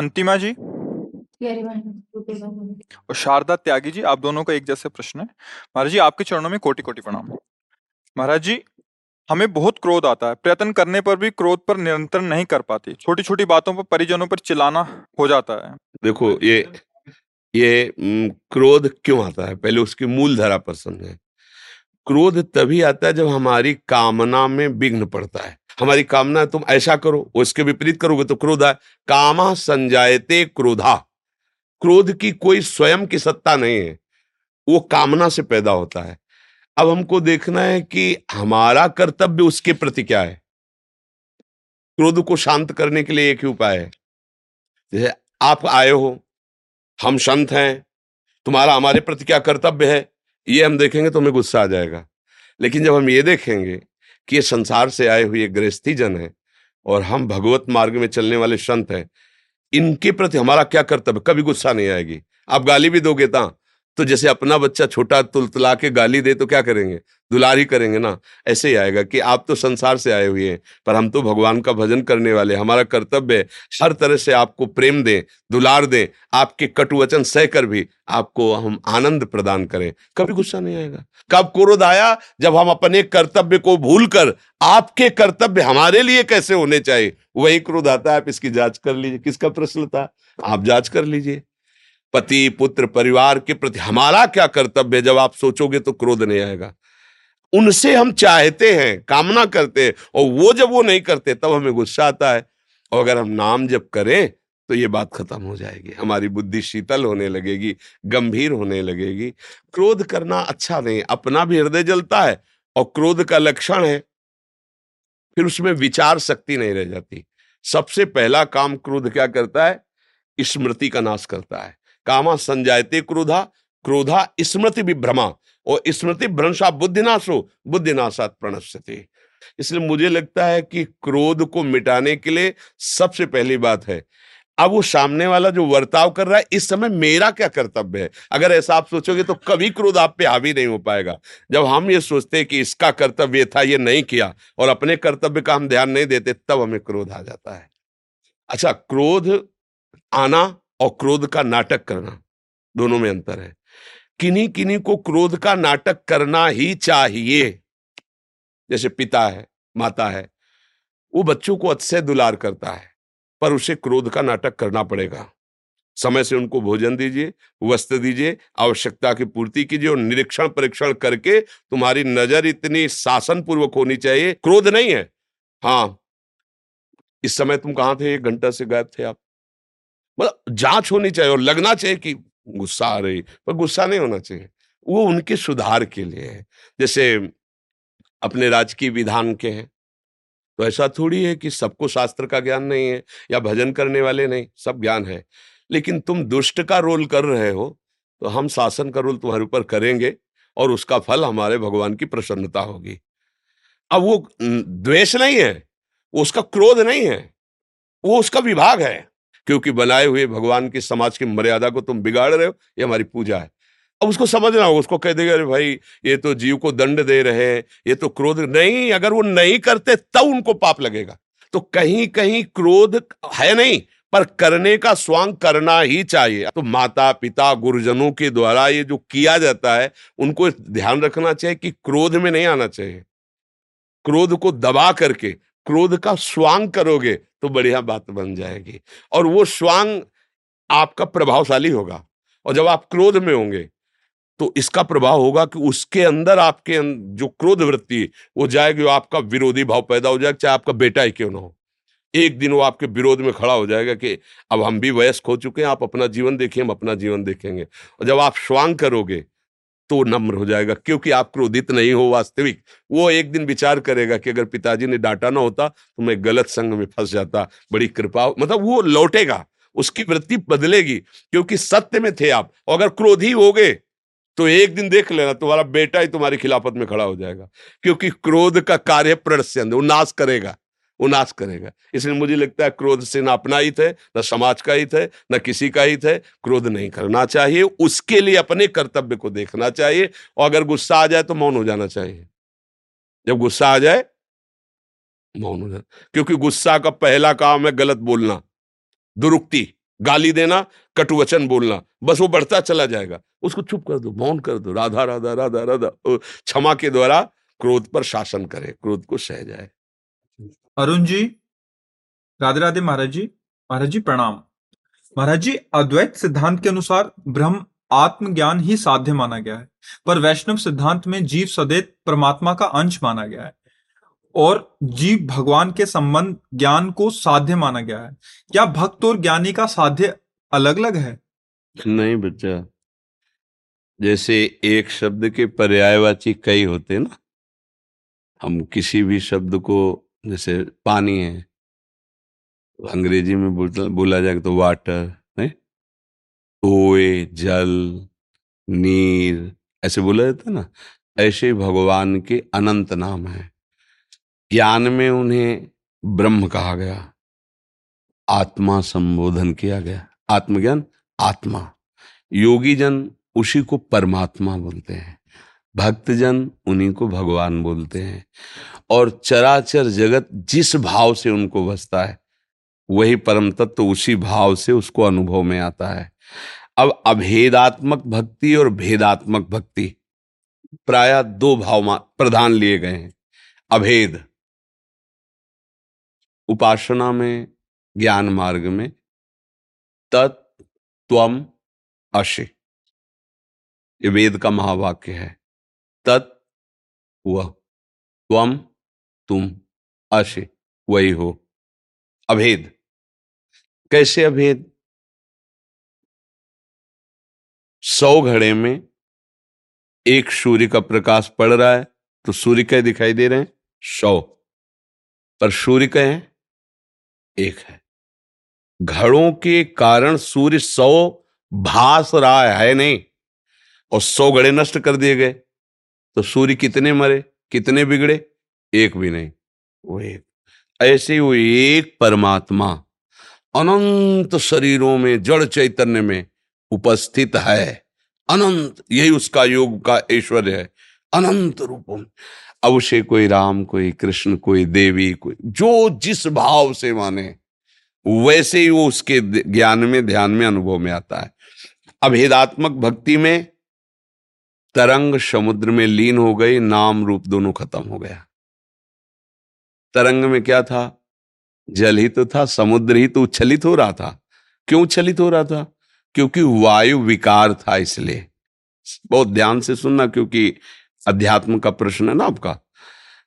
अंतिमा जी? और शारदा त्यागी जी, आप दोनों का एक जैसे प्रश्न है। महाराज जी, आपके चरणों में कोटि कोटि प्रणाम। महाराज जी, हमें बहुत क्रोध आता है। प्रयत्न करने पर भी क्रोध पर नियंत्रण नहीं कर पाती। छोटी छोटी बातों पर परिजनों पर चिल्लाना हो जाता है। देखो, ये ये क्रोध क्यों आता है? पहले उसकी मूल धारा पसंद है। क्रोध तभी आता है जब हमारी कामना में विघ्न पड़ता है। हमारी कामना है तुम ऐसा करो उसके विपरीत करोगे तो क्रोध है कामा संजायते क्रोधा। क्रोध की कोई स्वयं की सत्ता नहीं है, वो कामना से पैदा होता है। अब हमको देखना है कि हमारा कर्तव्य उसके प्रति क्या है। क्रोध को शांत करने के लिए एक ही उपाय है। जैसे आप आए हो, हम संत हैं, तुम्हारा, हमारे प्रति क्या कर्तव्य है? ये हम देखेंगे तो हमें गुस्सा आ जाएगा। लेकिन जब हम ये देखेंगे कि ये संसार से आए हुए गृहस्थी जन है और हम भगवत मार्ग में चलने वाले संत हैं, इनके प्रति हमारा क्या कर्तव्य? कभी गुस्सा नहीं आएगी। आप गाली भी दोगे ता? तो जैसे अपना बच्चा छोटा तुलतला के गाली दे तो क्या करेंगे? दुलार ही करेंगे ना? ऐसे ही आएगा कि आप तो संसार से आए हुए हैं, पर हम तो भगवान का भजन करने वाले हमारा कर्तव्य है, हर तरह से आपको प्रेम दें, दुलार दें, आपके कटुवचन सहकर भी आपको हम आनंद प्रदान करें। कभी गुस्सा नहीं आएगा। कब क्रोध आया? जब हम अपने कर्तव्य को भूल कर आपके कर्तव्य हमारे लिए कैसे होने चाहिए? वही क्रोध आता है, आप इसकी जाँच कर लीजिए। किसका प्रश्न था? आप जाँच कर लीजिए। पति, पुत्र, परिवार के प्रति हमारा क्या कर्तव्य है? जब आप सोचोगे तो क्रोध नहीं आएगा। उनसे हम चाहते हैं, कामना करते हैं, और वो जब वो नहीं करते, तब हमें गुस्सा आता है। और अगर हम नाम जब करें तो ये बात खत्म हो जाएगी। हमारी बुद्धि शीतल होने लगेगी, गंभीर होने लगेगी। क्रोध करना अच्छा नहीं, अपना भी हृदय जलता है, और क्रोध का लक्षण है। फिर उसमें विचार शक्ति नहीं रह जाती। सबसे पहला काम क्रोध क्या करता है? स्मृति का नाश करता है। कामा संजायते क्रोधा क्रोधा स्मृति विभ्रमा। और स्मृति भ्रंशा बुद्धिनाशो, बुद्धिनाशात प्रणश्यते। इसलिए मुझे लगता है कि क्रोध को मिटाने के लिए सबसे पहली बात है, अब वो सामने वाला जो वर्ताव कर रहा है, इस समय मेरा क्या कर्तव्य है? अगर ऐसा आप सोचोगे तो कभी क्रोध आप पे हावी नहीं हो पाएगा। जब हम ये सोचते हैं कि इसका कर्तव्य था, ये नहीं किया, और अपने कर्तव्य का हम ध्यान नहीं देते, तब हमें क्रोध आ जाता है। अच्छा क्रोध आना और क्रोध का नाटक करना। दोनों में अंतर है। किन्हीं किन्हीं को क्रोध का नाटक करना ही चाहिए। जैसे पिता है, माता है, वो बच्चों को अच्छे दुलार करता है, पर उसे क्रोध का नाटक करना पड़ेगा। समय से उनको भोजन दीजिए, वस्त्र दीजिए, आवश्यकता की पूर्ति कीजिए और निरीक्षण परीक्षण करके तुम्हारी नज़र इतनी शासन पूर्वक होनी चाहिए। क्रोध नहीं है। हाँ इस समय तुम कहाँ थे? एक घंटा से गायब थे आप। मतलब जाँच होनी चाहिए और लगना चाहिए कि गुस्सा आ रही, पर गुस्सा नहीं होना चाहिए। वो उनके सुधार के लिए है। जैसे अपने राजकीय विधान के हैं तो ऐसा थोड़ी है कि सबको शास्त्र का ज्ञान नहीं है या भजन करने वाले नहीं, सब ज्ञान है। लेकिन तुम दुष्ट का रोल कर रहे हो तो हम शासन का रोल तुम्हारे ऊपर करेंगे और उसका फल हमारे भगवान की प्रसन्नता होगी। अब वो द्वेष नहीं है, वो उसका क्रोध नहीं है, वो उसका विभाग है। क्योंकि बनाए हुए भगवान की समाज की मर्यादा को तुम बिगाड़ रहे हो, ये हमारी पूजा है। अब उसको समझना होगा, उसको कह देगा, अरे भाई, ये तो जीव को दंड दे रहे हैं, ये तो क्रोध नहीं, अगर वो नहीं करते, तब उनको पाप लगेगा। तो कहीं कहीं क्रोध है नहीं, पर करने का स्वांग करना ही चाहिए। तो माता पिता गुरुजनों के द्वारा ये जो किया जाता है, उनको ध्यान रखना चाहिए कि क्रोध में नहीं आना चाहिए। क्रोध को दबा करके क्रोध का स्वांग करोगे तो बढ़िया बात बन जाएगी। और वो स्वांग आपका प्रभावशाली होगा। और जब आप क्रोध में होंगे तो इसका प्रभाव होगा कि उसके अंदर आपके जो क्रोध वृत्ति, वो जाएगी आपका विरोधी भाव पैदा हो जाएगा, चाहे आपका बेटा ही क्यों ना हो। एक दिन वो आपके विरोध में खड़ा हो जाएगा कि अब हम भी वयस्क हो चुके हैं, आप अपना जीवन देखिए, हम अपना जीवन देखेंगे। और जब आप श्वांग करोगे तो नम्र हो जाएगा, क्योंकि आप क्रोधित नहीं हो वास्तविक। वो एक दिन विचार करेगा कि अगर पिताजी ने डांटा ना होता तो मैं गलत संग में फंस जाता, बड़ी कृपा मतलब वो लौटेगा, उसकी वृत्ति बदलेगी, क्योंकि सत्य में थे आप। अगर क्रोधी हो गए तो एक दिन देख लेना, तुम्हारा बेटा ही तुम्हारी खिलाफत में खड़ा हो जाएगा, क्योंकि क्रोध का कार्य प्रणस्यंद वो नाश करेगा। वो नाश करेगा। इसलिए मुझे लगता है क्रोध से ना अपना हित है, ना समाज का हित है, ना किसी का हित है, क्रोध नहीं करना चाहिए। उसके लिए अपने कर्तव्य को देखना चाहिए और अगर गुस्सा आ जाए तो मौन हो जाना चाहिए। जब गुस्सा आ जाए, मौन हो जाना। क्योंकि गुस्सा का पहला काम है गलत बोलना, दुरुक्ति, गाली देना, कटुवचन बोलना। बस वो बढ़ता चला जाएगा। उसको चुप कर दो, मौन कर दो। राधा राधा राधा राधा क्षमा के द्वारा क्रोध पर शासन करे, क्रोध को सह जाए। अरुण जी, राधे राधे महाराज जी महाराज जी प्रणाम। महाराज जी, अद्वैत सिद्धांत के अनुसार ब्रह्म आत्मज्ञान ही साध्य माना गया है, पर वैष्णव सिद्धांत में जीव सदैव परमात्मा का अंश माना गया है, और जीव भगवान के संबंध ज्ञान को साध्य माना गया है। क्या भक्त और ज्ञानी का साध्य अलग अलग है? नहीं बच्चा, जैसे एक शब्द के पर्यायवाची कई होते ना, हम किसी भी शब्द को जैसे पानी है। अंग्रेज़ी में बोलता, बोला जाएगा तो वाटर नहीं ओए जल, नीर, ऐसे बोला जाता है ना? ऐसे भगवान के अनंत नाम है। ज्ञान में उन्हें ब्रह्म कहा गया। आत्मा संबोधन किया गया। आत्मज्ञान, आत्मा। योगी जन उसी को परमात्मा बोलते हैं। भक्तजन उन्हीं को भगवान बोलते हैं। और चराचर जगत जिस भाव से उनको बसता है, वही परम तत्व उसी भाव से उसको अनुभव में आता है। अब अभेदात्मक भक्ति और भेदात्मक भक्ति प्राय दो भाव प्रधान लिए गए हैं। अभेद, उपासना में, ज्ञान मार्ग में तत्व अशि। ये वेद का महावाक्य है। तत्, वह त्वम तुम अशि वही हो। अभेद। कैसे अभेद? सौ घड़े में एक सूर्य का प्रकाश पड़ रहा है तो सूर्य कह दिखाई दे रहे हैं सौ। पर सूर्य कह है? एक है। घड़ों के कारण सूर्य सौ भास रहा है नहीं? और सौ घड़े नष्ट कर दिए गए। तो सूर्य कितने मरे, कितने बिगड़े? एक भी नहीं, वो एक। ऐसे वो एक परमात्मा अनंत शरीरों में, जड़ चैतन्य में उपस्थित है। अनंत, यही उसका योग का ऐश्वर्य है। अनंत रूपों में। उसे कोई राम, कोई कृष्ण, कोई देवी, कोई जो जिस भाव से माने, वैसे ही वो उसके ज्ञान में, ध्यान में, अनुभव में आता है। अभेदात्मक भक्ति में तरंग समुद्र में लीन हो गई, नाम रूप दोनों खत्म हो गया। तरंग में क्या था? जल ही तो था, समुद्र ही तो उच्छलित हो रहा था। क्यों उच्छलित हो रहा था? क्योंकि वायु विकार था इसलिए। बहुत ध्यान से सुनना, क्योंकि अध्यात्म का प्रश्न है ना आपका।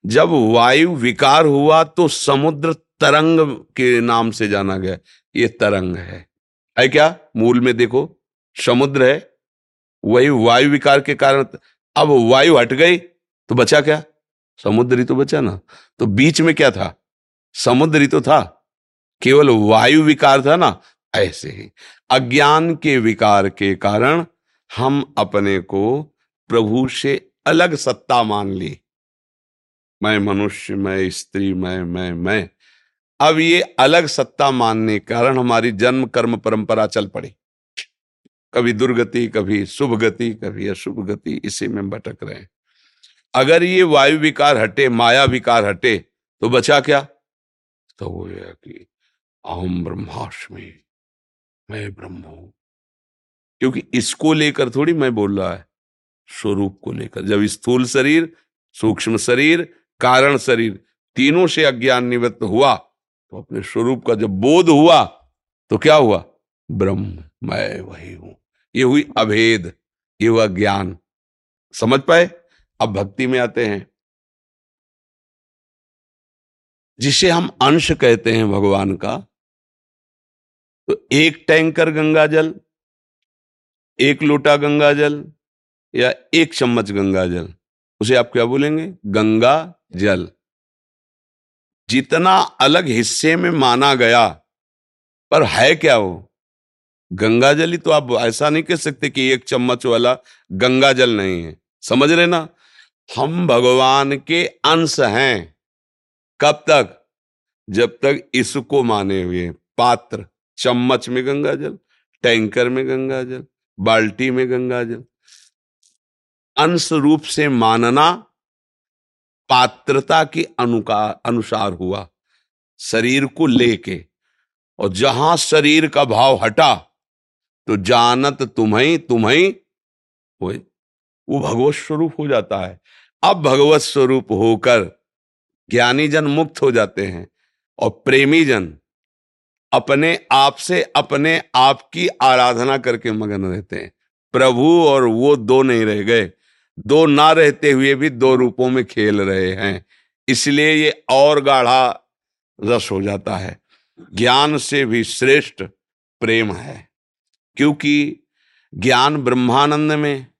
जब वायु विकार हुआ तो समुद्र तरंग के नाम से जाना गया। ये तरंग है। है क्या? मूल में देखो। समुद्र है। वही वायु विकार के कारण। अब वायु हट गई तो बचा क्या? समुद्र ही तो बचा ना। तो बीच में क्या था? समुद्र ही तो था। केवल वायु विकार था ना, ऐसे ही। अज्ञान के विकार के कारण हम अपने को प्रभु से अलग सत्ता मान ली। मैं मनुष्य, मैं स्त्री, मैं मैं मैं। अब ये अलग सत्ता मानने के कारण हमारी जन्म, कर्म, परंपरा चल पड़ी। कभी दुर्गति, कभी शुभ गति कभी अशुभ गति इसी में भटक रहे हैं। अगर ये वायु विकार हटे, माया विकार हटे तो बचा क्या? तो वो है कि अहम ब्रह्माष्टमी, मैं ब्रह्म हूँ। क्योंकि इसको लेकर थोड़ी मैं बोल रहा है, स्वरूप को लेकर। जब स्थूल शरीर, सूक्ष्म शरीर, कारण शरीर तीनों से अज्ञान निवृत्त हुआ तो अपने स्वरूप का जब बोध हुआ तो क्या हुआ? ब्रह्म, मैं वही हूँ। ये हुई अभेद, ये हुआ ज्ञान। समझ पाए? अब भक्ति में आते हैं। जिसे हम अंश कहते हैं भगवान का तो एक टैंकर गंगा जल, एक लोटा गंगा जल, या एक चम्मच गंगा जल। उसे आप क्या बोलेंगे? गंगा जल। जितना अलग हिस्से में माना गया, पर है क्या वो? गंगा जल ही तो आप ऐसा नहीं कह सकते कि एक चम्मच वाला गंगा जल नहीं है। समझ रहे ना? हम भगवान के अंश हैं। कब तक? जब तक इसको माने हुए पात्र, चम्मच में गंगा जल, टैंकर में गंगा जल, बाल्टी में गंगा जल। अंश रूप से मानना पात्रता के अनुसार हुआ, शरीर को लेके। और जहाँ शरीर का भाव हटा तो जानत तुम्हें तुम्हें वो भगवत स्वरूप हो जाता है। अब भगवत स्वरूप होकर ज्ञानी जन मुक्त हो जाते हैं और प्रेमी जन अपने आप से अपने आप की आराधना करके मगन रहते हैं। प्रभु और वो दो नहीं रह गए। दो ना रहते हुए भी दो रूपों में खेल रहे हैं। इसलिए ये और गाढ़ा रस हो जाता है। ज्ञान से भी श्रेष्ठ प्रेम है। क्योंकि ज्ञान ब्रह्मानंद में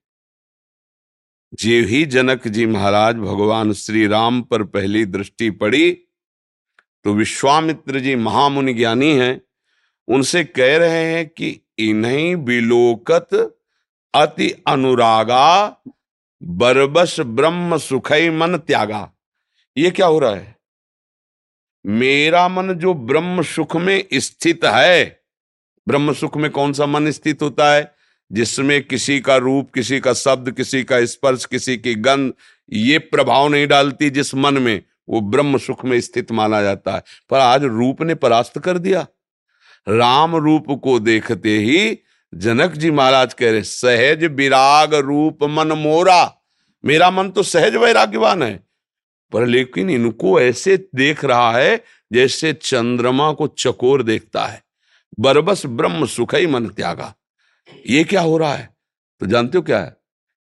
जे ही जनक जी महाराज, भगवान श्री राम पर पहली दृष्टि पड़ी। तो विश्वामित्र जी महामुनि ज्ञानी हैं, उनसे कह रहे हैं कि इन्हीं विलोकत अति अनुरागा, बरबस ब्रह्म सुखई मन त्यागा। ये क्या हो रहा है? मेरा मन जो ब्रह्म सुख में स्थित है, ब्रह्म सुख में कौन सा मन स्थित होता है? जिसमें किसी का रूप, किसी का शब्द, किसी का स्पर्श, किसी की गंध, ये प्रभाव नहीं डालती जिस मन में, वो ब्रह्म सुख में स्थित माना जाता है। पर आज रूप ने परास्त कर दिया। राम रूप को देखते ही जनक जी महाराज कह रहे, सहज विराग रूप मन मोरा। मेरा मन तो सहज वैराग्यवान है। पर लेकिन इनको ऐसे देख रहा है जैसे चंद्रमा को चकोर देखता है। बरबस ब्रह्म सुख ही मन त्यागा। ये क्या हो रहा है? तो जानते हो क्या है?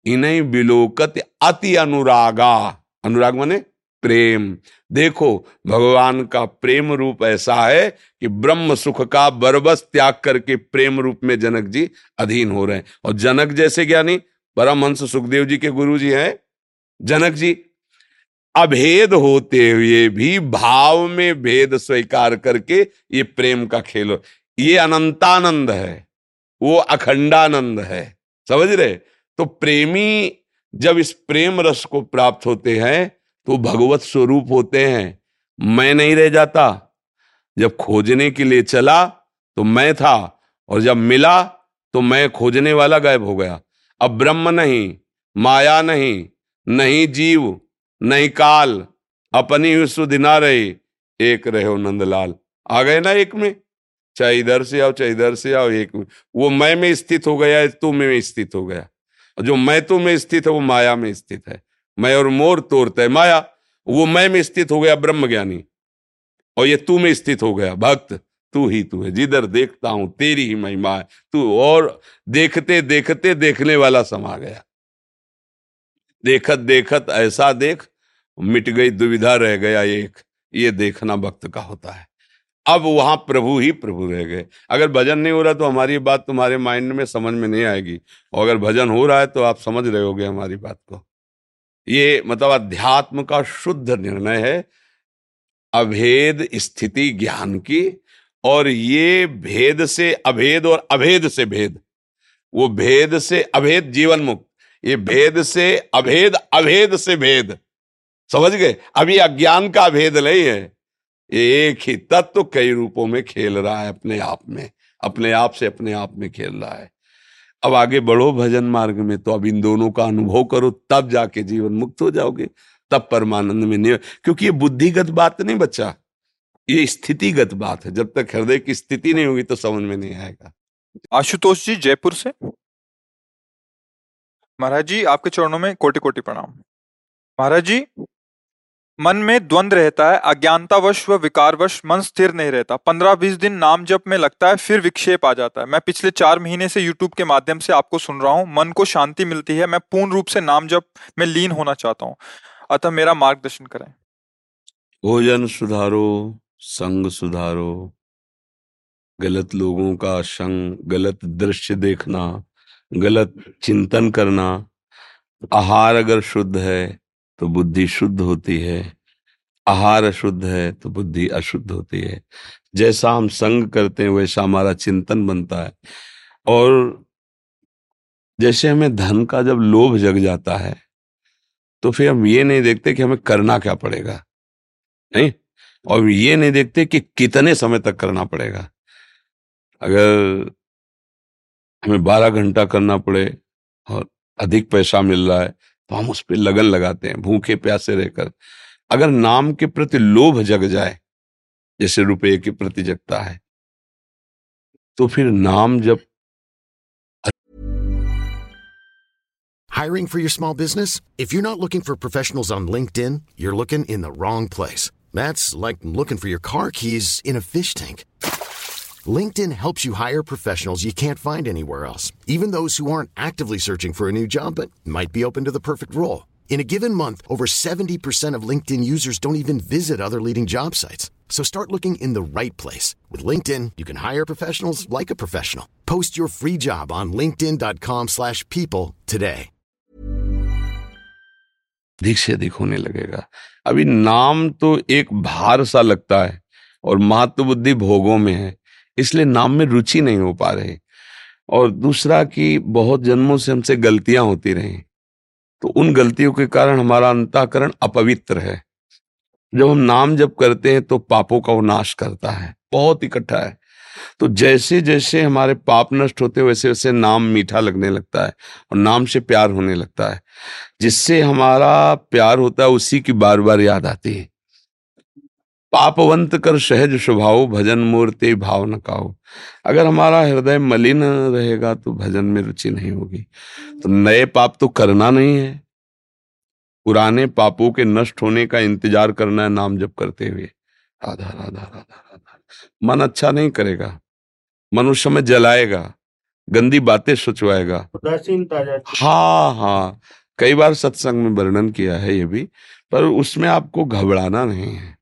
इन्हीं बिलोकत अति अनुरागा। अनुराग माने प्रेम। देखो, भगवान का प्रेम रूप ऐसा है कि ब्रह्म सुख का बरबस त्याग करके प्रेम रूप में जनक जी अधीन हो रहे हैं। और जनक जैसे ज्ञानी, परमहंस सुखदेव जी के गुरु जी हैं। जनक जी, अभेद होते हुए भी भाव में भेद स्वीकार करके ये प्रेम का खेल ये अनंतानंद है। वो अखंडानंद है। समझ रहे? तो प्रेमी जब इस प्रेम रस को प्राप्त होते हैं तो भगवत स्वरूप होते हैं। मैं नहीं रह जाता। जब खोजने के लिए चला तो मैं था, और जब मिला तो मैं खोजने वाला गायब हो गया। अब ब्रह्म नहीं, माया नहीं नहीं जीव, नहीं काल, अपनी विश्व दिना रही। एक रहे नंदलाल। आ गए ना एक में? चाहे इधर से आओ, चाहे इधर से आओ, एक वो मैं में स्थित हो गया है, तू में स्थित हो गया। जो मैं तू में स्थित है, वो माया में स्थित है। मैं और मोर तोड़ता है, माया, वो मैं में स्थित हो गया ब्रह्म ज्ञानी और ये तू में स्थित हो गया, भक्त, तू ही तू है। जिधर देखता हूँ, तेरी ही महिमा है। तू और देखते देखते, देखने वाला समा गया। देखत देखत, ऐसा देख, मिट गई दुविधा रह गया एक। ये देखना भक्त का होता है। अब वहाँ प्रभु ही प्रभु रह गए। अगर भजन नहीं हो रहा तो हमारी बात तुम्हारे माइंड में समझ में नहीं आएगी। और अगर भजन हो रहा है तो आप समझ रहे होगे हमारी बात को। ये मतलब अध्यात्म का शुद्ध निर्णय है। अभेद स्थिति ज्ञान की और ये भेद से अभेद और अभेद से भेद। वो भेद से अभेद जीवन मुक्त। ये भेद से अभेद अभेद से भेद। समझ गए? अभी अज्ञान का भेद नहीं है। एक ही तत्व कई रूपों में खेल रहा है अपने आप में, अपने आप से अपने आप में खेल रहा है। अब आगे बढ़ो भजन मार्ग में तो अब इन दोनों का अनुभव करो, तब जाके जीवन मुक्त हो जाओगे, तब परमानंद में नहीं क्योंकि ये बुद्धिगत बात नहीं बच्चा, ये स्थितिगत बात है। जब तक हृदय की स्थिति नहीं होगी तो समझ में नहीं आएगा। आशुतोष जी, जयपुर से? महाराज जी, आपके चरणों में कोटि कोटि प्रणाम। महाराज जी? मन में द्वंद रहता है, अज्ञानतावश व विकारवश मन स्थिर नहीं रहता। पंद्रह बीस दिन नाम जप में लगता है, फिर विक्षेप आ जाता है। मैं पिछले चार महीने से यूट्यूब के माध्यम से आपको सुन रहा हूँ, मन को शांति मिलती है। मैं पूर्ण रूप से नाम जप में लीन होना चाहता हूँ। अतः मेरा मार्गदर्शन करें। भोजन सुधारो, संग सुधारो। गलत लोगों का संग, गलत दृश्य देखना, गलत चिंतन करना। आहार अगर शुद्ध है तो बुद्धि शुद्ध होती है। आहार अशुद्ध है तो बुद्धि अशुद्ध होती है। जैसा हम संग करते हैं, वैसा हमारा चिंतन बनता है। और जैसे हमें धन का जब लोभ जग जाता है तो फिर हम ये नहीं देखते कि हमें करना क्या पड़ेगा, नहीं? और ये नहीं देखते कि कितने समय तक करना पड़ेगा। अगर हमें बारह घंटा करना पड़े और अधिक पैसा मिल रहा है तो हम उस पर लगन लगाते हैं, भूखे प्यासे रहकर। अगर नाम के प्रति लोभ जग जाए, जैसे रुपये के प्रति जगता है तो फिर नाम जब hiring for your small business if you not looking for professionals on LinkedIn you're looking in the wrong place that's like looking for your car keys in a fish tank LinkedIn helps you hire professionals you can't find anywhere else, even those who aren't actively searching for a new job but might be open to the perfect role. In a given month, over 70% of LinkedIn users don't even visit other leading job sites. So start looking in the right place. With LinkedIn, you can hire professionals like a professional. Post your free job on linkedin.com slash people today. अधिक से अधिक होने लगेगा अभी नाम तो एक भार सा लगता है और महत्व बुद्धि भोगों में है इसलिए नाम में रुचि नहीं हो पा रही। और दूसरा कि बहुत जन्मों से हमसे गलतियाँ होती रही। तो उन गलतियों के कारण हमारा अंताकरण अपवित्र है। जब हम नाम जब करते हैं तो पापों का वो नाश करता है। बहुत इकट्ठा है। तो जैसे जैसे हमारे पाप नष्ट होते वैसे वैसे नाम मीठा लगने लगता है और नाम से प्यार होने लगता है। जिससे हमारा प्यार होता है, उसी की बार बार याद आती है। पापवंत कर सहज स्वभाव भजन मूर्ति भाव न काओ। अगर हमारा हृदय मलिन रहेगा तो भजन में रुचि नहीं होगी। तो नए पाप तो करना नहीं है। पुराने पापों के नष्ट होने का इंतज़ार करना है नाम जप करते हुए। राधा राधा राधा राधा। मन अच्छा नहीं करेगा। मनुष्य में जलाएगा। गंदी बातें सोचवाएगा। हाँ हाँ। कई बार सत्संग में वर्णन किया है ये भी पर उसमें आपको घबराना नहीं है।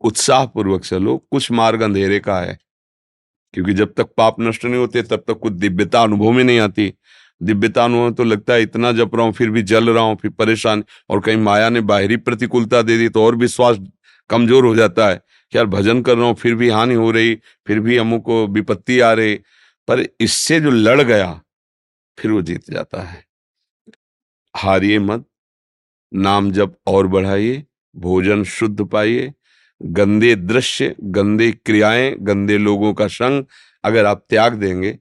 उत्साह पूर्वक चलो कुछ मार्ग अंधेरे का है। क्योंकि जब तक पाप नष्ट नहीं होते, तब तक कुछ दिव्यता अनुभव में नहीं आती। दिव्यता अनुभव तो लगता है, इतना जप रहा हूँ, फिर भी जल रहा हूँ, फिर परेशान, और कहीं माया ने बाहरी प्रतिकूलता दे दी तो और विश्वास कमज़ोर हो जाता है यार भजन कर रहा हूँ, फिर भी हानि हो रही, फिर भी अमुक विपत्ति आ रही। पर इससे जो लड़ गया, फिर वो जीत जाता है। हारिए मत, नाम जब और बढ़ाइए, भोजन शुद्ध पाइए गंदे दृश्य, गंदे क्रियाएँ, गंदे लोगों का संग अगर आप त्याग देंगे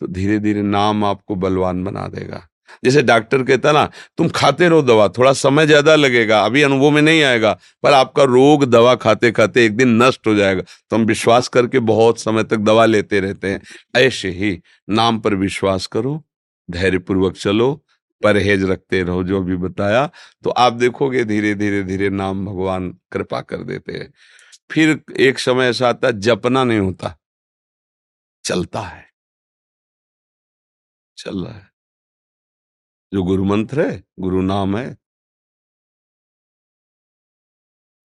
तो धीरे धीरे नाम आपको बलवान बना देगा। जैसे डॉक्टर कहता ना, तुम खाते रहो दवा, थोड़ा समय ज़्यादा लगेगा, अभी अनुभव में नहीं आएगा, पर आपका रोग दवा खाते खाते एक दिन नष्ट हो जाएगा। तो हम विश्वास करके बहुत समय तक दवा लेते रहते हैं। ऐसे ही नाम पर विश्वास करो, धैर्यपूर्वक चलो परहेज रखते रहो, जो भी बताया तो आप देखोगे धीरे धीरे धीरे नाम भगवान कृपा कर देते हैं। फिर एक समय ऐसा आता, जपना नहीं होता। चलता है। चल रहा है। जो गुरु मंत्र है, गुरु नाम है।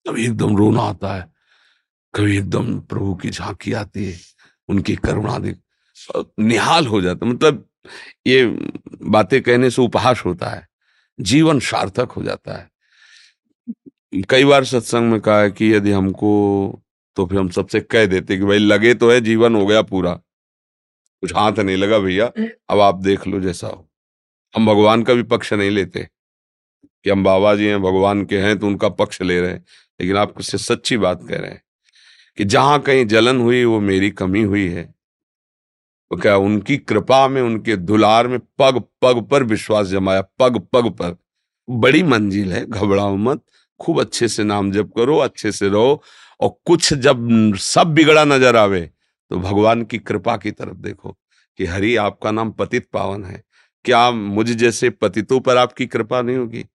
कभी एकदम रोना आता है, कभी एकदम प्रभु की झांकी आती है, उनकी करुणा देख, निहाल हो जाता मतलब ये बातें कहने से उपहास होता है जीवन सार्थक हो जाता है। कई बार सत्संग में कहा है कि यदि हमको तो फिर हम सबसे कह देते कि भाई लगे तो है जीवन हो गया पूरा। कुछ हाथ नहीं लगा भैया अब आप देख लो जैसा हो। हम भगवान का भी पक्ष नहीं लेते कि हम बाबा जी हैं भगवान के हैं तो उनका पक्ष ले रहे हैं। लेकिन आप उससे सच्ची बात कह रहे हैं कि जहाँ कहीं जलन हुई वो मेरी कमी हुई है। क्या उनकी कृपा में, उनके दुलार में पग पग पर विश्वास जमाया? पग पग पर। बड़ी मंजिल है, घबराओ मत। खूब अच्छे से नाम जप करो, अच्छे से रहो। और कुछ जब सब बिगड़ा नज़र आवे तो भगवान की कृपा की तरफ़ देखो कि हरि, आपका नाम पतित पावन है। क्या मुझ जैसे पतितों पर आपकी कृपा नहीं होगी?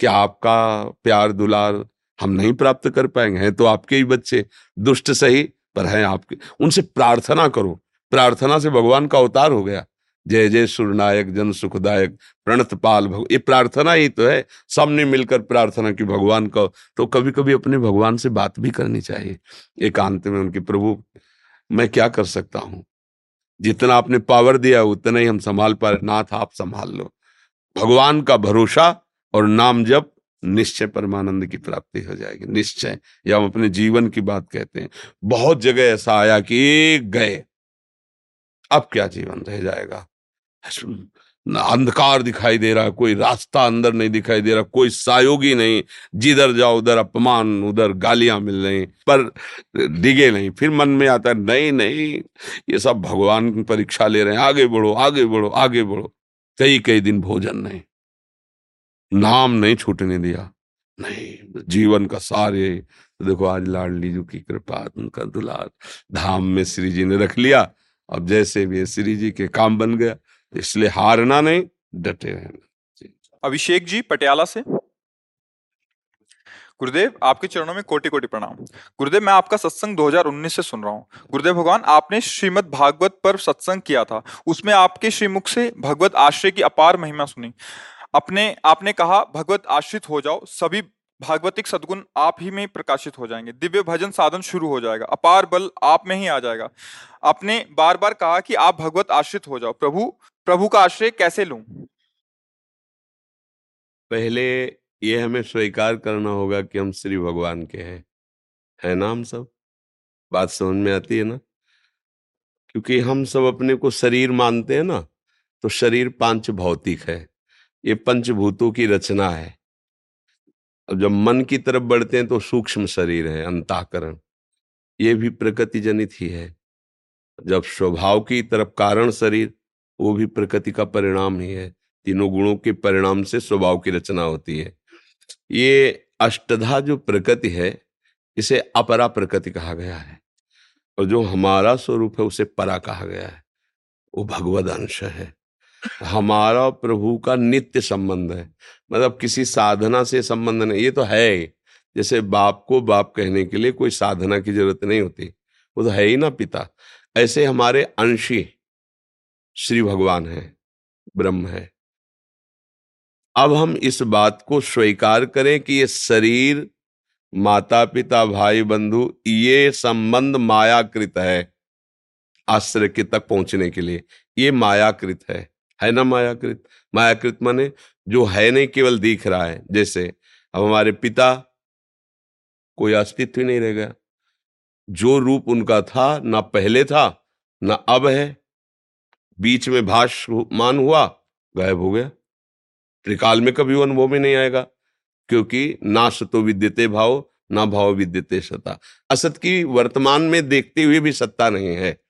क्या आपका प्यार दुलार हम नहीं प्राप्त कर पाएँगे? हैं तो आपके ही बच्चे, दुष्ट सही, पर हैं आपके। उनसे प्रार्थना करो। प्रार्थना से भगवान का अवतार हो गया। जय जय सुरनायक जन सुखदायक, प्रणत पाल भग, ये प्रार्थना ही तो है। सबने मिलकर प्रार्थना की भगवान को तो कभी कभी अपने भगवान से बात भी करनी चाहिए। एकांत में उनके, प्रभु, मैं क्या कर सकता हूँ? जितना आपने पावर दिया, उतना ही हम संभाल पा रहे नाथ, आप संभाल लो। भगवान का भरोसा और नाम जब निश्चय परमानंद की प्राप्ति हो जाएगी। निश्चय, या हम अपने जीवन की बात कहते हैं। बहुत जगह ऐसा आया कि गए। अब क्या जीवन रह जाएगा? अंधकार दिखाई दे रहा है कोई रास्ता अंदर नहीं दिखाई दे रहा, कोई सहयोगी नहीं। जिधर जाओ उधर अपमान, उधर गालियाँ मिल रही, पर डिगे नहीं। फिर मन में आता है, नहीं नहीं, ये सब भगवान की परीक्षा ले रहे हैं। आगे बढ़ो आगे बढ़ो आगे बढ़ो। कई कई दिन भोजन नहीं। नाम नहीं छूटने दिया। नहीं, जीवन का सार सारे देखो आज लाडली जी की कृपा, उनका दुलार। धाम में श्री जी ने रख लिया। अब जैसे भी श्री जी के काम बन गया, इसलिए हारना नहीं, डटे रहना। अभिषेक जी, पटियाला से। गुरुदेव, आपके चरणों में कोटि कोटि प्रणाम। गुरुदेव, मैं आपका सत्संग 2019 से सुन रहा हूँ। गुरुदेव भगवान, आपने श्रीमद भागवत पर सत्संग किया था। उसमें आपके श्रीमुख से भगवत आश्रय की अपार महिमा सुनी। अपने, आपने कहा, भगवत आश्रित हो जाओ, सभी भागवतिक सदगुण आप ही में प्रकाशित हो जाएँगे। दिव्य भजन साधन शुरू हो जाएगा। अपार बल आप में ही आ जाएगा। आपने बार बार कहा कि आप भगवत आश्रित हो जाओ। प्रभु प्रभु का आश्रय कैसे लूँ? पहले ये हमें स्वीकार करना होगा कि हम श्री भगवान के हैं। है ना हम सब? बात समझ में आती है ना? क्योंकि हम सब अपने को शरीर मानते हैं ना तो शरीर पाँच भौतिक है। ये पंचभूतों की रचना है। अब जब मन की तरफ़ बढ़ते हैं तो सूक्ष्म शरीर है, अंताकरण। ये भी प्रकृति जनित ही है। जब स्वभाव की तरफ़ कारण शरीर, वो भी प्रकृति का परिणाम ही है। तीनों गुणों के परिणाम से स्वभाव की रचना होती है। ये अष्टधा जो प्रकृति है, इसे अपरा प्रकृति कहा गया है। और जो हमारा स्वरूप है, उसे परा कहा गया है। वो भगवद अंश है। हमारा प्रभु का नित्य संबंध है। मतलब किसी साधना से संबंध नहीं, ये तो है जैसे बाप को बाप कहने के लिए कोई साधना की ज़रूरत नहीं होती। वो तो है ही ना पिता। ऐसे हमारे अंशी श्री भगवान है, ब्रह्म है। अब हम इस बात को स्वीकार करें कि ये शरीर माता पिता भाई बंधु ये संबंध मायाकृत है, आश्रय के तक पहुँचने के लिए। ये मायाकृत है। है ना मायाकृत? मायाकृत माने जो है नहीं, केवल दिख रहा है। जैसे अब हमारे पिता कोई अस्तित्व ही नहीं रह गया। जो रूप उनका था, ना पहले था, ना अब है। बीच में भाष मान हुआ, गायब हो गया। त्रिकाल में कभी अनुभव में नहीं आएगा, क्योंकि ना सतो विद्यते भाव, ना भाव विद्यते सता। असत की वर्तमान में देखते हुए भी सत्ता नहीं है।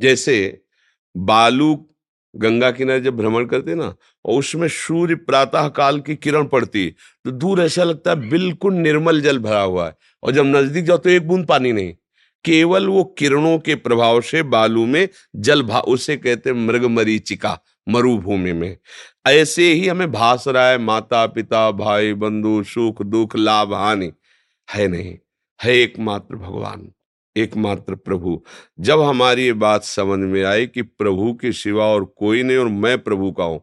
जैसे बालू गंगा किनारे जब भ्रमण करते ना, और उसमें सूर्य प्रातः काल की किरण पड़ती तो दूर ऐसा लगता है बिल्कुल निर्मल जल भरा हुआ है, और जब नज़दीक जाओ तो एक बूंद पानी नहीं। केवल वो किरणों के प्रभाव से बालू में जल भा, उसे कहते मृग मरीचिका, मरुभूमि में। ऐसे ही हमें भास रहा है माता पिता भाई बंधु सुख दुख लाभ हानि है नहीं, है एकमात्र भगवान। एकमात्र प्रभु। जब हमारी ये बात समझ में आई कि प्रभु के सिवा और कोई नहीं और मैं प्रभु का हूँ,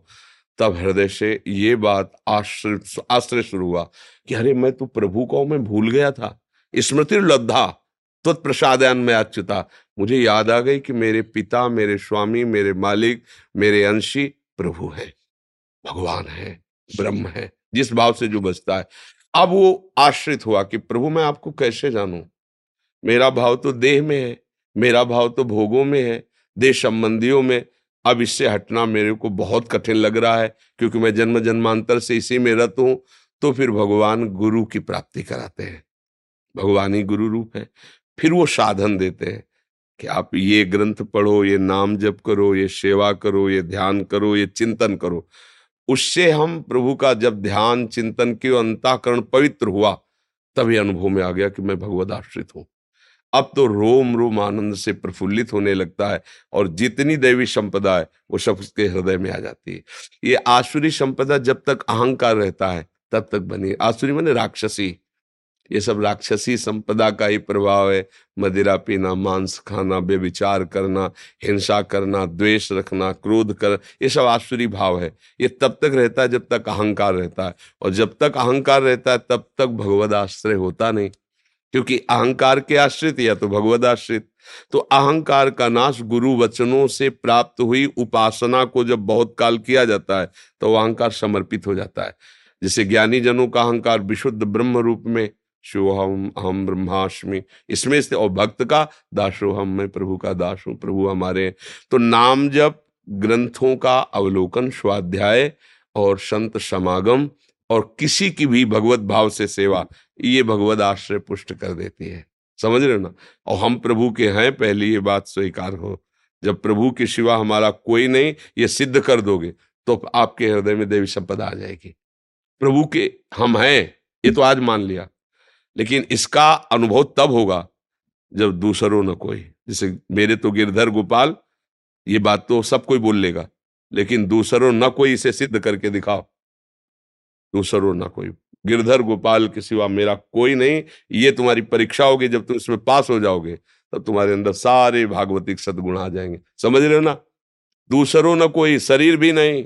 तब हृदय से ये बात आश्रय आश्रय शुरू हुआ कि अरे मैं तो प्रभु का हूँ, मैं भूल गया था। स्मृति लब्धा तत्प्रसादयान में अच्युता। मुझे याद आ गई कि मेरे पिता, मेरे स्वामी, मेरे मालिक, मेरे अंशी प्रभु है। भगवान है, ब्रह्म है, जिस भाव से जो बचता है। अब वो आश्रित हुआ कि प्रभु, मैं आपको कैसे जानूं? मेरा भाव तो देह में है, मेरा भाव तो भोगों में है, देह संबंधियों में। अब इससे हटना मेरे को बहुत कठिन लग रहा है, क्योंकि मैं जन्म जन्मांतर से इसी में रत हूँ तो फिर भगवान गुरु की प्राप्ति कराते हैं। भगवान ही गुरु रूप है, फिर वो साधन देते हैं कि आप ये ग्रंथ पढ़ो, ये नाम जप करो, ये सेवा करो, ये ध्यान करो, ये चिंतन करो। उससे हम प्रभु का जब ध्यान, चिंतन के अंताकरण पवित्र हुआ, तभी अनुभव में आ गया कि मैं भगवद आश्रित हूँ। अब तो रोम रोम आनंद से प्रफुल्लित होने लगता है और जितनी दैवी संपदा है, वो सब उसके हृदय में आ जाती है। ये आसुरी संपदा जब तक अहंकार रहता है, तब तक बनी। आसुरी मैंने राक्षसी। ये सब राक्षसी संपदा का ही प्रभाव है। मदिरा पीना, मांस खाना बेविचार करना, हिंसा करना, द्वेष रखना, क्रोध कर, ये सब आसुरी भाव है। ये तब तक रहता है जब तक अहंकार रहता है। और जब तक अहंकार रहता है, तब तक भगवद आश्रय होता नहीं। क्योंकि अहंकार के आश्रित या तो भगवद आश्रित। तो अहंकार का नाश गुरु वचनों से प्राप्त हुई उपासना को जब बहुत काल किया जाता है तो अहंकार समर्पित हो जाता है। जैसे ज्ञानी जनों का अहंकार विशुद्ध ब्रह्म रूप में, शिवहम हम ब्रह्माष्टमी, इसमें से, और भक्त का दासो हम मैं, प्रभु का दास हूँ, प्रभु हमारे तो नाम जब ग्रंथों का अवलोकन, स्वाध्याय, और संत समागम और किसी की भी भगवत भाव से सेवा, ये भगवत आश्रय पुष्ट कर देती है। समझ रहे हो ना? और हम प्रभु के हैं, पहली ये बात स्वीकार हो। जब प्रभु के सिवा हमारा कोई नहीं, ये सिद्ध कर दोगे तो आपके हृदय में देवी संपदा आ जाएगी। प्रभु के हम हैं, ये तो आज मान लिया। लेकिन इसका अनुभव तब होगा, जब दूसरों न कोई। जैसे मेरे तो गिरधर गोपाल, ये बात तो सब कोई बोल लेगा, लेकिन दूसरों न कोई इसे सिद्ध करके दिखाओ। दूसरों ना कोई। गिरधर गोपाल के सिवा मेरा कोई नहीं। ये तुम्हारी परीक्षा होगी, जब तुम इसमें पास हो जाओगे, तब तुम्हारे अंदर सारे भागवतिक सदगुण आ जाएँगे। समझ रहे हो ना? दूसरों न कोई, शरीर भी नहीं,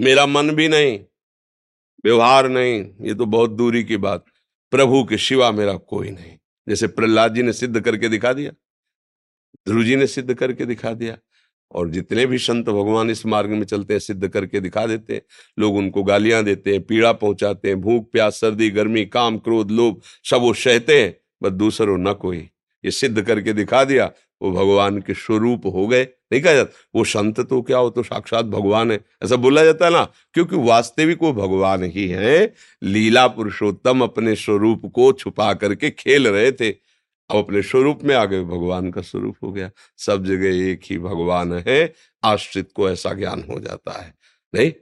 मेरा मन भी नहीं, व्यवहार नहीं, ये तो बहुत दूरी की बात। प्रभु के शिवा मेरा कोई नहीं। जैसे प्रहलाद जी ने सिद्ध करके दिखा दिया, ध्रुव जी ने सिद्ध करके दिखा दिया। और जितने भी संत भगवान इस मार्ग में चलते हैं, सिद्ध करके दिखा देते हैं। लोग उनको गालियाँ देते हैं, पीड़ा पहुंचाते हैं, भूख, प्यास, सर्दी, गर्मी, काम, क्रोध, लोभ, सब वो सहते हैं, बस दूसरों न कोई। ये सिद्ध करके दिखा दिया, वो भगवान के स्वरूप हो गए। नहीं कहा जाता, वो संत तो क्या हो तो साक्षात भगवान है। ऐसा बोला जाता है ना, क्योंकि वास्तविक वो भगवान ही है। लीला पुरुषोत्तम अपने स्वरूप को छुपा करके खेल रहे थे। अब अपने स्वरूप में आ गए भगवान का स्वरूप हो गया। सब जगह एक ही भगवान है, आश्रित को ऐसा ज्ञान हो जाता है, नहीं?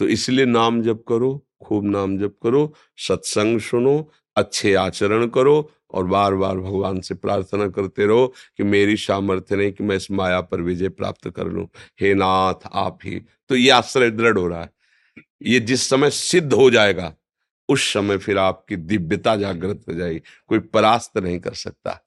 तो इसलिए नाम जप करो, खूब नाम जप करो, सत्संग सुनो, अच्छे आचरण करो और बार बार भगवान से प्रार्थना करते रहो कि मेरी सामर्थ्य नहीं कि मैं इस माया पर विजय प्राप्त कर लूँ। हे नाथ, आप ही। तो ये आश्रय दृढ़ हो रहा है। ये जिस समय सिद्ध हो जाएगा उस समय फिर आपकी दिव्यता जागृत हो जाएगी। कोई परास्त नहीं कर सकता।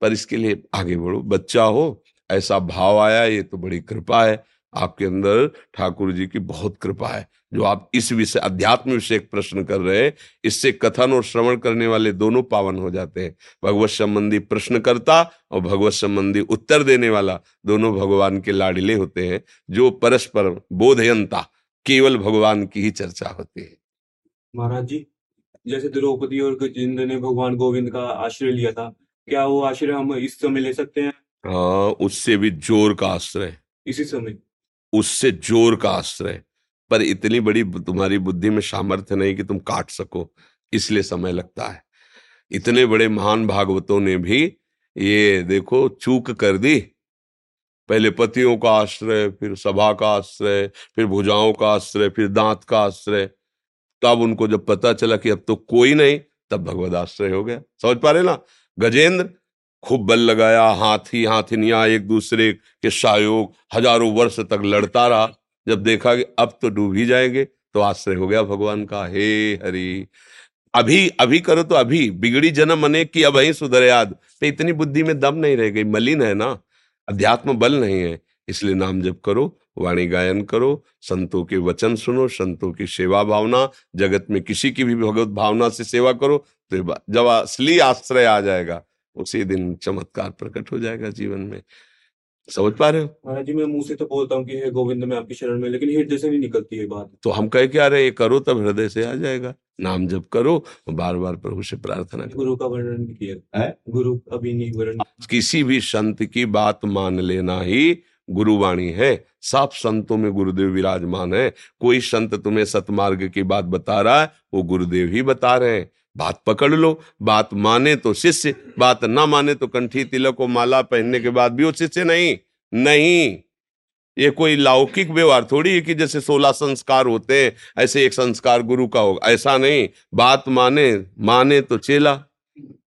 पर इसके लिए आगे बढ़ो। बच्चा हो, ऐसा भाव आया, ये तो बड़ी कृपा है। आपके अंदर ठाकुर जी की बहुत कृपा है, जो आप इस विषय, अध्यात्म विषय प्रश्न कर रहे हैं। इससे कथन और श्रवण करने वाले दोनों पावन हो जाते हैं। भगवत संबंधी प्रश्न करता और भगवत संबंधी उत्तर देने वाला दोनों भगवान के लाडिले होते हैं, जो परस्पर बोधयंता, केवल भगवान की ही चर्चा होती है। महाराज जी जैसे द्रौपदी और गजेंद्र ने भगवान गोविंद का आश्रय लिया था क्या वो आश्रय हम इस समय ले सकते हैं? हाँ उससे भी ज़ोर का आश्रय। इसी समय। उससे ज़ोर का आश्रय। पर इतनी बड़ी तुम्हारी बुद्धि में सामर्थ्य नहीं कि तुम काट सको इसलिए समय लगता है? इतने बड़े महान भागवतों ने भी ये देखो चूक कर दी। पहले पतियों का आश्रय फिर सभा का आश्रय फिर भुजाओं का आश्रय फिर दांत का आश्रय। तब उनको जब पता चला कि अब तो कोई नहीं, तब भगवत आश्रय हो गया। समझ पा रहे ना? गजेंद्र खूब बल लगाया, हाथी, हाथिनिया एक दूसरे के सहयोग हज़ारों वर्ष तक लड़ता रहा। जब देखा कि अब तो डूब ही जाएँगे तो आश्रय हो गया भगवान का। हे हरि, अभी अभी करो तो अभी। बिगड़ी जन्म अनेक की, अब ही सुधर याद तो इतनी बुद्धि में दम नहीं रह गई, मलिन है ना? अध्यात्म बल नहीं है, इसलिए नाम जब करो। वाणी गायन करो संतों के वचन सुनो संतों की सेवा भावना जगत में किसी की भी भगवत भावना से सेवा करो तो जब असली आश्रय आ जाएगा उसी दिन चमत्कार प्रकट हो जाएगा जीवन में। समझ पा रहे हो? महाराज जी मैं मुँह से तो बोलता हूँ कि हे गोविंद मैं आपकी शरण में लेकिन हृदय से नहीं निकलती है बात। तो हम कह क्या रहे ये करो तब हृदय से आ जाएगा। नाम जब करो बार बार प्रभु से प्रार्थना करो। गुरु का वर्णन किया। है? गुरु अभी नहीं वर्णन। किसी भी संत की बात मान लेना ही गुरुवाणी है। साफ़ संतों में गुरुदेव विराजमान है। कोई संत तुम्हें सतमार्ग की बात बता रहा है, वो गुरुदेव ही बता रहे हैं। बात पकड़ लो, बात माने तो शिष्य, बात ना माने तो कंठी तिलक को माला पहनने के बाद भी वो शिष्य नहीं। नहीं। ये कोई लौकिक व्यवहार थोड़ी है कि जैसे सोलह संस्कार होते हैं, ऐसे एक संस्कार गुरु का होगा। ऐसा नहीं। बात माने माने तो चेला,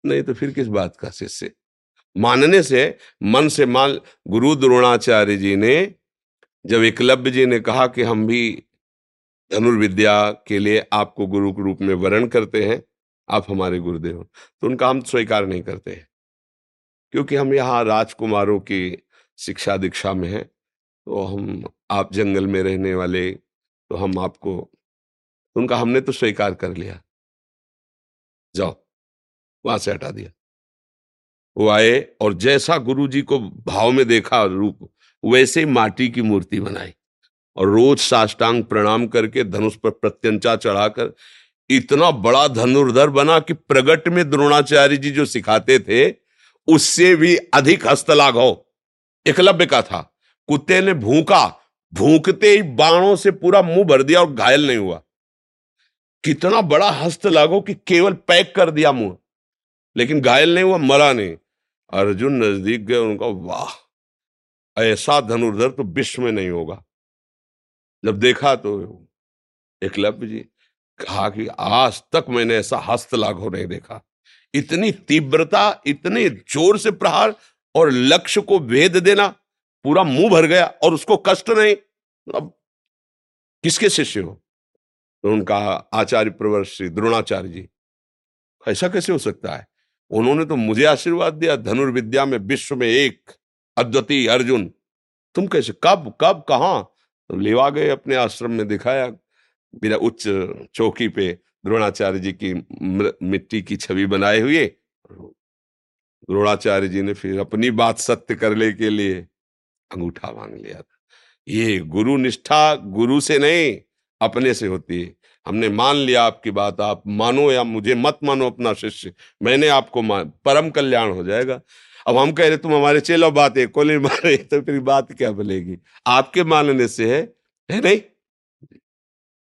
नहीं तो फिर किस बात का शिष्य? मानने से मन से मान गुरु द्रोणाचार्य जी ने, जब एकलव्य जी ने कहा कि हम भी धनुर्विद्या के लिए आपको गुरु के रूप में वर्ण करते हैं, आप हमारे गुरुदेव हो तो उनका हम स्वीकार नहीं करते हैं। क्योंकि हम यहाँ राजकुमारों की शिक्षा दीक्षा में हैं तो हम आप जंगल में रहने वाले तो हम आपको, उनका हमने तो स्वीकार कर लिया। जाओ, वहाँ से हटा दिया। वो आए और जैसा गुरु जी को भाव में देखा रूप, वैसे माटी की मूर्ति बनाई। और रोज साष्टांग प्रणाम करके धनुष पर प्रत्यंचा चढ़ाकर इतना बड़ा धनुर्धर बना कि प्रगट में द्रोणाचार्य जी जो सिखाते थे, उससे भी अधिक हस्तलाघव। एकलव्य का था। कुत्ते ने भूखा, भूखते ही बाणों से पूरा मुँह भर दिया और घायल नहीं हुआ। कितना बड़ा हस्त लागो कि केवल पैक कर दिया मुँह। लेकिन घायल नहीं हुआ, मरा नहीं। अर्जुन नज़दीक गए, उनका, वाह, ऐसा धनुर्धर तो विश्व में नहीं होगा। जब देखा तो एकलव्य जी कहा कि, आज तक मैंने ऐसा हस्त लाघव नहीं देखा। इतनी तीव्रता, इतने ज़ोर से प्रहार और लक्ष्य को भेद देना, पूरा मुँह भर गया और उसको कष्ट नहीं। अब किसके शिष्य हो? तो उनका आचार्य प्रवर श्री द्रोणाचार्य जी, ऐसा कैसे हो सकता है? उन्होंने तो मुझे आशीर्वाद दिया, धनुर्विद्या में विश्व में एक, अद्वितीय अर्जुन। तुम कैसे, कब कब, कहा? तो लेवा गए अपने आश्रम में दिखाया, मेरा उच्च चौकी पे द्रोणाचार्य जी की मिट्टी की छवि बनाए हुए। द्रोणाचार्य जी ने फिर अपनी बात सत्य करने के लिए अंगूठा मांग लिया था। ये गुरु निष्ठा गुरु से नहीं, अपने से होती है। हमने मान लिया आपकी बात आप मानो या मुझे मत मानो अपना शिष्य मैंने आपको मान परम कल्याण हो जाएगा। अब हम कह रहे तुम हमारे चेलो बात है कोली मारे तो फिर बात क्या बनेगी? आपके मानने से है, है नहीं?